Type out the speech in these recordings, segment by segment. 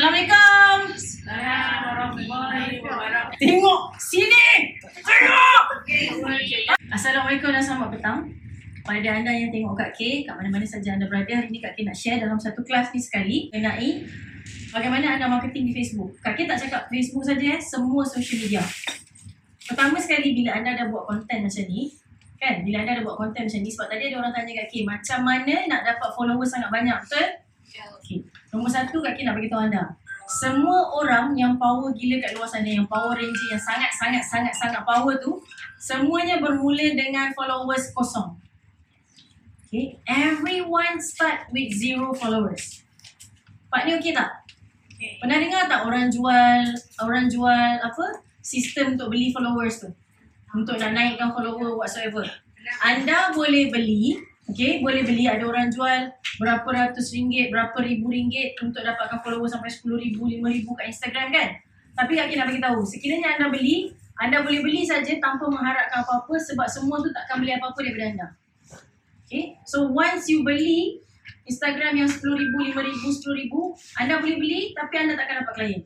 Assalamualaikum. Tengok sini. Tengok. Assalamualaikum dan selamat petang. Pada anda yang tengok Kak K, kat mana-mana saja anda berada, hari ini Kak K nak share dalam satu kelas ni sekali mengenai bagaimana anda marketing di Facebook. Kak K tak cakap Facebook saja, eh, semua social media. Pertama sekali bila anda dah buat konten macam ni, kan? Bila anda dah buat konten macam ni, sebab tadi ada orang tanya Kak K, macam mana nak dapat followers sangat banyak, betul? Nombor satu Kak K nak beritahu anda. Semua orang yang power gila kat luar sana, yang power ranger, yang sangat-sangat-sangat-sangat power tu, semuanya bermula dengan followers kosong. Okay. Everyone start with zero followers. Part ni okey tak? Okay. Pernah dengar tak orang jual orang jual apa? Sistem untuk beli followers tu. Untuk nak naikkan follower whatsoever. Anda boleh beli, okay, boleh beli ada orang jual berapa ratus ringgit, berapa ribu ringgit untuk dapatkan follower sampai sepuluh ribu, lima ribu kat Instagram kan? Tapi Kak nak bagi tahu, sekiranya anda beli, anda boleh beli saja tanpa mengharapkan apa-apa sebab semua tu takkan beli apa-apa daripada anda. Okay, so once you beli Instagram yang RM10,000, RM5,000, RM10,000, anda boleh beli tapi anda takkan dapat klien.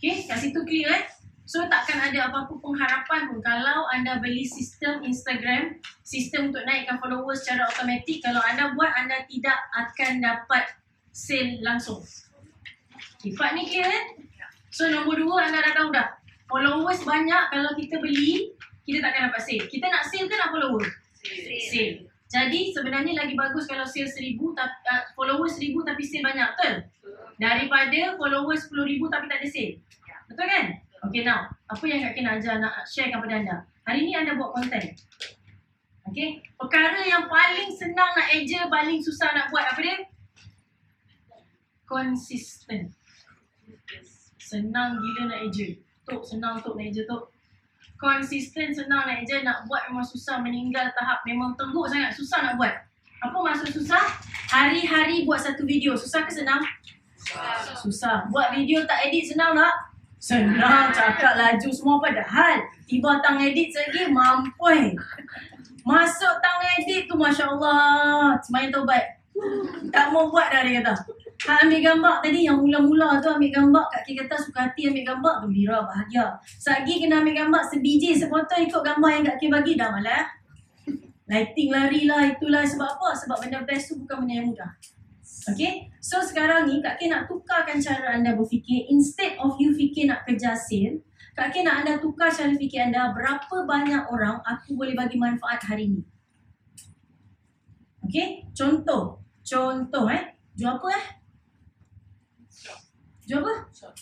Okay, kat situ clear eh. So takkan ada apa-apa pengharapan pun kalau anda beli sistem Instagram, sistem untuk naikkan followers secara automatik, kalau anda buat anda tidak akan dapat sale langsung. Part ni clear eh? So nombor dua anda dah tahu dah. Followers banyak kalau kita beli, kita takkan dapat sale. Kita nak sale ke nak follower? Sale. Jadi sebenarnya lagi bagus kalau sale seribu, tapi, uh, followers seribu tapi sale banyak, betul? Daripada followers sepuluh ribu tapi tak ada sale. Betul kan? Okay now, apa yang Kak Kin nak ajar, nak share kepada anda? Hari ni anda buat konten. Okay? Perkara yang paling senang nak eja, paling susah nak buat apa dia? Konsisten. Senang gila nak eja. Tok, senang tok nak eja tok. Konsisten senang nak eja, nak buat memang susah. Meninggal tahap memang teruk sangat. Susah nak buat. Apa maksud susah? Hari-hari buat satu video. Susah ke senang? Susah. Buat video tak edit senang tak? Senang. Cakap laju semua padahal. Tiba tang edit lagi mampu. Masuk tang edit tu Masya Allah. Semayang taubat. Tak mau buat dah dia kata. Hak ambil gambar tadi yang mula-mula tu ambil gambar Kak Ki kata suka hati ambil gambar gembira bahagia. Sagi kena ambil gambar sebiji sepotong ikut gambar yang Kak Ki bagi dah malah. Lighting lari lah itulah sebab apa? Sebab benda best tu bukan benda yang mudah. Okay, so sekarang ni Kak Ki nak tukarkan cara anda berfikir Instead of you fikir nak kejar sale Kak Ki nak anda tukar cara fikir anda Berapa banyak orang aku boleh bagi manfaat hari ni Okay, contoh Contoh eh Jual apa eh? Jual apa?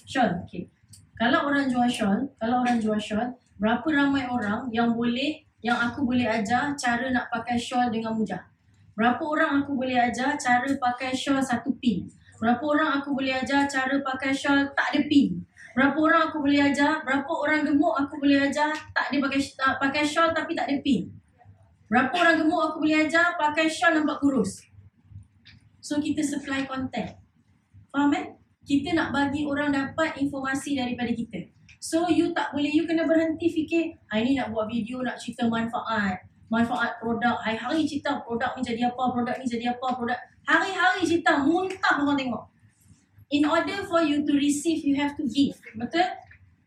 Shawl. Okay. Kalau orang jual shawl, kalau orang jual shawl, berapa ramai orang yang boleh, yang aku boleh ajar cara nak pakai shawl dengan mudah? Berapa orang aku boleh ajar cara pakai shawl satu pin? Berapa orang aku boleh ajar cara pakai shawl tak ada pin? Berapa orang aku boleh ajar, berapa orang gemuk aku boleh ajar tak ada pakai tak pakai shawl tapi tak ada pin? Berapa orang gemuk aku boleh ajar pakai shawl nampak kurus? So kita supply content. Faham eh? Kita nak bagi orang dapat informasi daripada kita. So you tak boleh, you kena berhenti fikir, hari ni nak buat video, nak cerita manfaat. Manfaat produk, hari-hari cerita produk ni jadi apa, produk ni jadi apa, produk. Hari-hari cerita, muntah orang tengok. In order for you to receive, you have to give. Betul?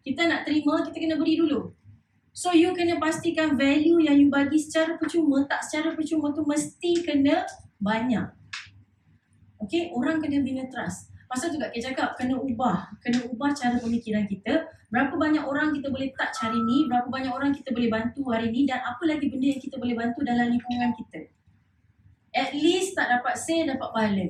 Kita nak terima, kita kena beri dulu. So you kena pastikan value yang you bagi secara percuma, tak secara percuma tu mesti kena banyak. Okay, orang kena bina trust. Pasal Kak Kay cakap, kena ubah. Kena ubah cara pemikiran kita. Berapa banyak orang kita boleh touch hari ni, berapa banyak orang kita boleh bantu hari ni dan apa lagi benda yang kita boleh bantu dalam lingkungan kita. At least tak dapat say, dapat pahala.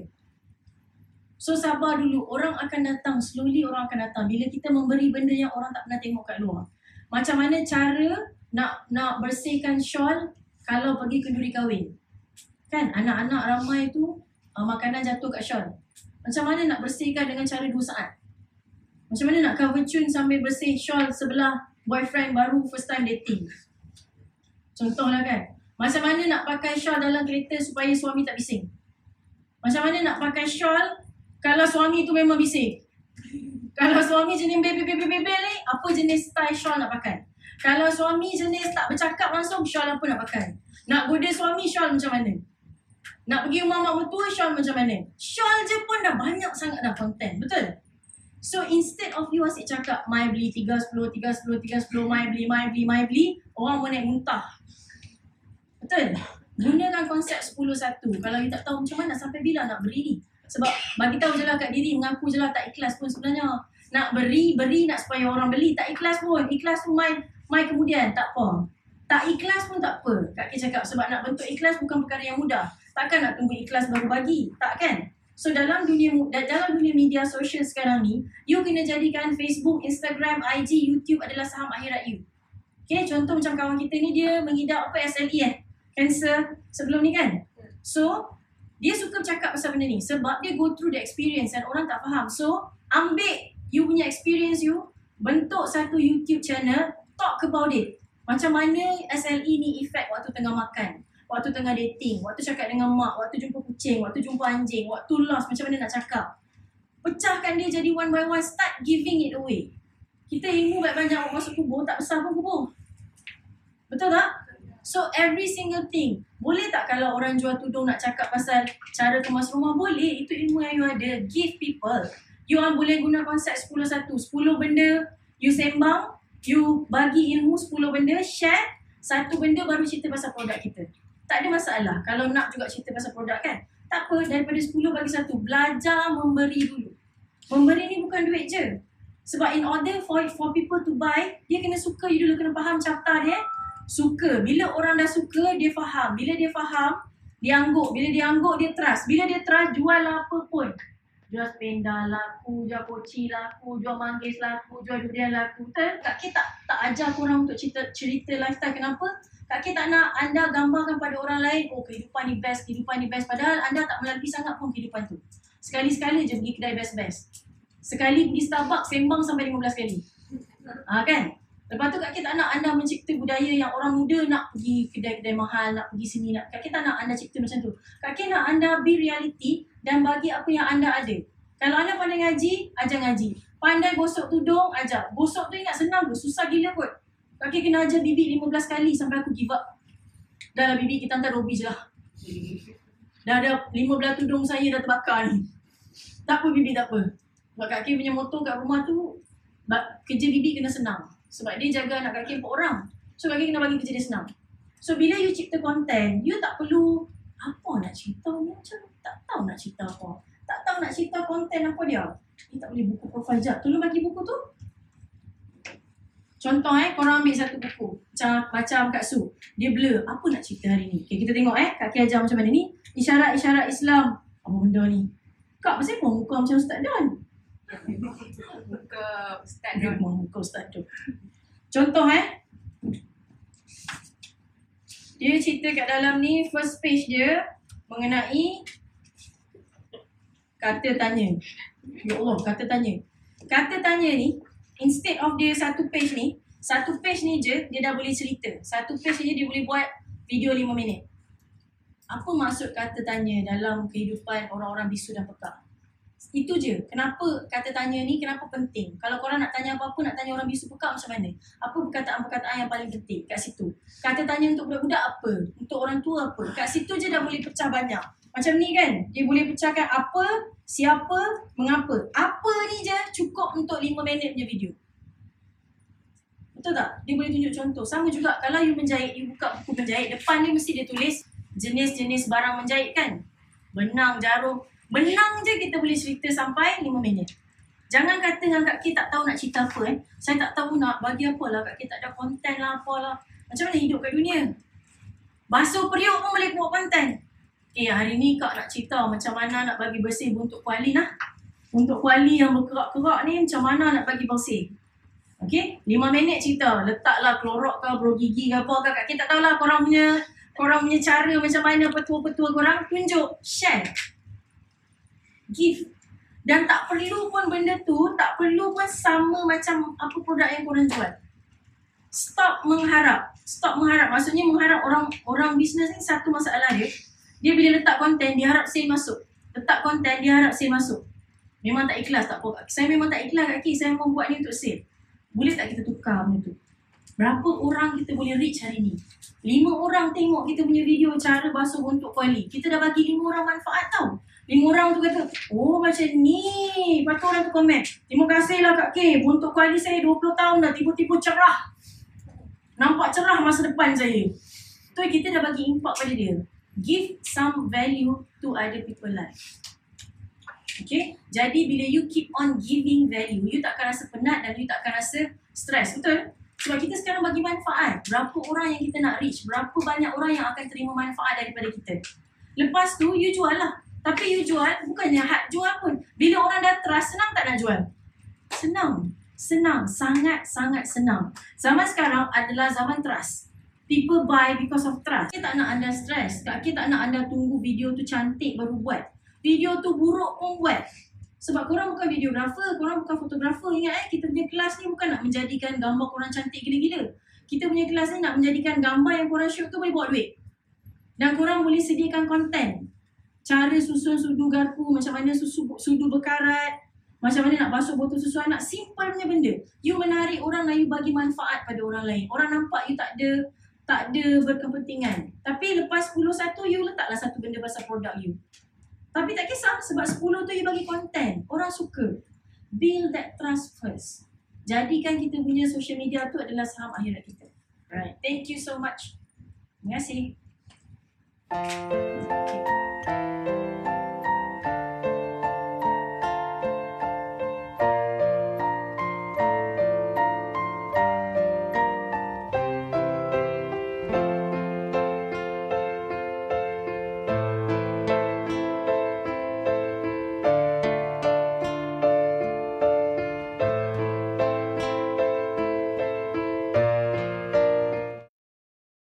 So sabar dulu, orang akan datang, slowly orang akan datang. Bila kita memberi benda yang orang tak pernah tengok kat luar. Macam mana cara nak nak bersihkan shawl kalau pergi kenduri kahwin. Kan, anak-anak ramai tu uh, makanan jatuh kat shawl. Macam mana nak bersihkan dengan cara dua saat? Macam mana nak cover tune sambil bersih shawl sebelah boyfriend baru first time dating? Contohlah kan. Macam mana nak pakai shawl dalam kereta supaya suami tak bising? Macam mana nak pakai shawl kalau suami tu memang bising? Kalau suami jenis bebel-bebel ni, apa jenis style shawl nak pakai? Kalau suami jenis tak bercakap langsung, shawl apa nak pakai? Nak goda suami, shawl macam mana? Nak pergi rumah mak mertua, shawl macam mana? Shawl je pun dah banyak sangat dah konten. Betul? So instead of you asyik cakap my beli 3, 10, 3, 10, 3, 10, my beli, my beli, my beli, orang mau naik muntah. Betul? Gunakan konsep 10-1. Kalau you tak tahu macam mana sampai bila nak beri ni. Sebab bagi tahu je lah kat diri, mengaku je lah tak ikhlas pun sebenarnya. Nak beri, beri nak supaya orang beli. Tak ikhlas pun. Ikhlas pun my, my kemudian. Tak apa. Tak ikhlas pun tak apa. Kak Ki cakap sebab nak bentuk ikhlas bukan perkara yang mudah. Takkan nak tunggu ikhlas baru bagi. Tak kan? So dalam dunia dalam dunia media sosial sekarang ni, you kena jadikan Facebook, Instagram, IG, YouTube adalah saham akhirat you. Okay, contoh macam kawan kita ni dia mengidap apa SLE eh? Cancer sebelum ni kan? So, dia suka cakap pasal benda ni sebab dia go through the experience dan orang tak faham. So, ambil you punya experience you, bentuk satu YouTube channel, talk about it. Macam mana SLE ni effect waktu tengah makan waktu tengah dating, waktu cakap dengan mak, waktu jumpa kucing, waktu jumpa anjing, waktu lost, macam mana nak cakap. Pecahkan dia jadi one by one, start giving it away. Kita ilmu banyak-banyak masuk kubur, tak besar pun kubur. Betul tak? So every single thing. Boleh tak kalau orang jual tudung nak cakap pasal cara kemas rumah? Boleh. Itu ilmu yang you ada. Give people. You orang boleh guna konsep 10-1. 10 benda you sembang. You bagi ilmu 10 benda. Share. Satu benda baru cerita pasal produk kita tak ada masalah. Kalau nak juga cerita pasal produk kan tak apa. Daripada 10 bagi satu. Belajar memberi dulu. Memberi ni bukan duit je. Sebab in order for for people to buy dia kena suka. You dulu kena faham chapter dia suka. Bila orang dah suka dia faham. Bila dia faham dia angguk. Bila dia angguk dia trust. Bila dia trust jual apa pun. Jual sepeda laku jual koci laku jual manggis laku jual durian laku. Tak kita tak tak ajar korang untuk cerita cerita lifestyle kenapa Kak K tak nak anda gambarkan pada orang lain, oh kehidupan ni best, kehidupan ni best. Padahal anda tak melalui sangat pun kehidupan tu. Sekali-sekali je pergi kedai best-best. Sekali pergi Starbucks sembang sampai 15 kali. Ha, kan? Lepas tu Kak K tak nak anda mencipta budaya yang orang muda nak pergi kedai-kedai mahal, nak pergi sini. Nak. Kak K tak nak anda cipta macam tu. Kak K nak anda be reality dan bagi apa yang anda ada. Kalau anda pandai ngaji, ajar ngaji. Pandai gosok tudung, ajar. Gosok tu ingat senang ke? Susah gila kot. Kakek kena ajar bibi 15 kali sampai aku give up. Dah lah bibi kita hantar Robi je lah. Dah ada 15 tudung saya dah terbakar ni. Tak apa bibi tak apa. Sebab kakek punya motor kat rumah tu kerja bibi kena senang. Sebab dia jaga anak kakek empat orang. So kakek kena bagi kerja dia senang. So bila you cipta konten, you tak perlu apa nak cerita macam tak tahu nak cerita apa. Tak tahu nak cerita konten apa dia. Ni tak boleh buku profile jap. Tolong bagi buku tu. Contoh eh, korang ambil satu buku macam, macam Kak Su. Dia blur. Apa nak cerita hari ni? Okay, kita tengok eh, Kak Ki ajar macam mana ni. Isyarat-isyarat Islam. Apa benda ni? Kak, pasal pun muka macam Ustaz Don? Muka Ustaz Don. Muka Ustaz Don. Contoh eh. Dia cerita kat dalam ni, first page dia mengenai kata tanya. Ya Allah, kata tanya. Kata tanya ni, instead of dia satu page ni, satu page ni je dia dah boleh cerita. Satu page ni dia boleh buat video lima minit. Apa maksud kata tanya dalam kehidupan orang-orang bisu dan pekak? Itu je. Kenapa kata tanya ni kenapa penting? Kalau korang nak tanya apa-apa, nak tanya orang bisu pekak macam mana? Apa perkataan-perkataan yang paling penting kat situ? Kata tanya untuk budak-budak apa? Untuk orang tua apa? Kat situ je dah boleh pecah banyak. Macam ni kan? Dia boleh pecahkan apa, siapa, mengapa. Apa ni je cukup untuk 5 minit punya video. Betul tak? Dia boleh tunjuk contoh. Sama juga kalau you menjahit, you buka buku menjahit, depan ni mesti dia tulis jenis-jenis barang menjahit kan? Benang, jarum. Benang je kita boleh cerita sampai 5 minit. Jangan kata dengan Kak K tak tahu nak cerita apa eh. Saya tak tahu nak bagi apa lah. Kak K tak ada konten lah apalah. Macam mana hidup kat dunia? Basuh periuk pun boleh buat konten. Okay, hari ni Kak nak cerita macam mana nak bagi bersih untuk kuali lah. Untuk kuali yang berkerak-kerak ni macam mana nak bagi bersih. Okay, lima minit cerita. Letaklah klorok ke, bro gigi ke apa ke. Kak kita tahu lah korang punya korang punya cara macam mana petua-petua korang. Tunjuk, share. Give. Dan tak perlu pun benda tu, tak perlu pun sama macam apa produk yang korang jual. Stop mengharap. Stop mengharap. Maksudnya mengharap orang orang bisnes ni satu masalah dia. Dia bila letak konten, dia harap sale masuk. Letak konten, dia harap sale masuk. Memang tak ikhlas, tak apa. Saya memang tak ikhlas kaki, saya mau buat ni untuk sale. Boleh tak kita tukar benda tu? Berapa orang kita boleh reach hari ni? Lima orang tengok kita punya video cara basuh untuk kuali. Kita dah bagi lima orang manfaat tau. Lima orang tu kata, oh macam ni. Lepas tu orang tu komen, terima kasih lah Kak K. Untuk kuali saya 20 tahun dah tiba-tiba cerah. Nampak cerah masa depan saya. Tu kita dah bagi impact pada dia. Give some value to other people life. Okay, jadi bila you keep on giving value, you tak akan rasa penat dan you tak akan rasa stress, betul? Sebab kita sekarang bagi manfaat. Berapa orang yang kita nak reach, berapa banyak orang yang akan terima manfaat daripada kita. Lepas tu, you jual lah. Tapi you jual, bukannya hak jual pun. Bila orang dah trust, senang tak nak jual? Senang. Senang. Sangat-sangat senang. Zaman sekarang adalah zaman trust. People buy because of trust. Kita tak nak anda stress. Kita tak nak anda tunggu video tu cantik baru buat video tu buruk pun buat. Sebab korang bukan videographer, korang bukan fotografer. Ingat eh, kita punya kelas ni bukan nak menjadikan gambar korang cantik gila-gila. Kita punya kelas ni nak menjadikan gambar yang korang shoot tu boleh bawa duit. Dan korang boleh sediakan konten. Cara susun sudu garpu, macam mana susu, sudu berkarat, macam mana nak basuh botol susu anak. Simple punya benda. You menarik orang dan you bagi manfaat pada orang lain. Orang nampak you tak ada tak ada berkepentingan. Tapi lepas 10 satu, you letaklah satu benda pasal produk you. Tapi tak kisah sebab 10 tu you bagi konten. Orang suka. Build that trust first. Jadikan kita punya social media tu adalah saham akhirat kita. Right. Thank you so much. Terima kasih.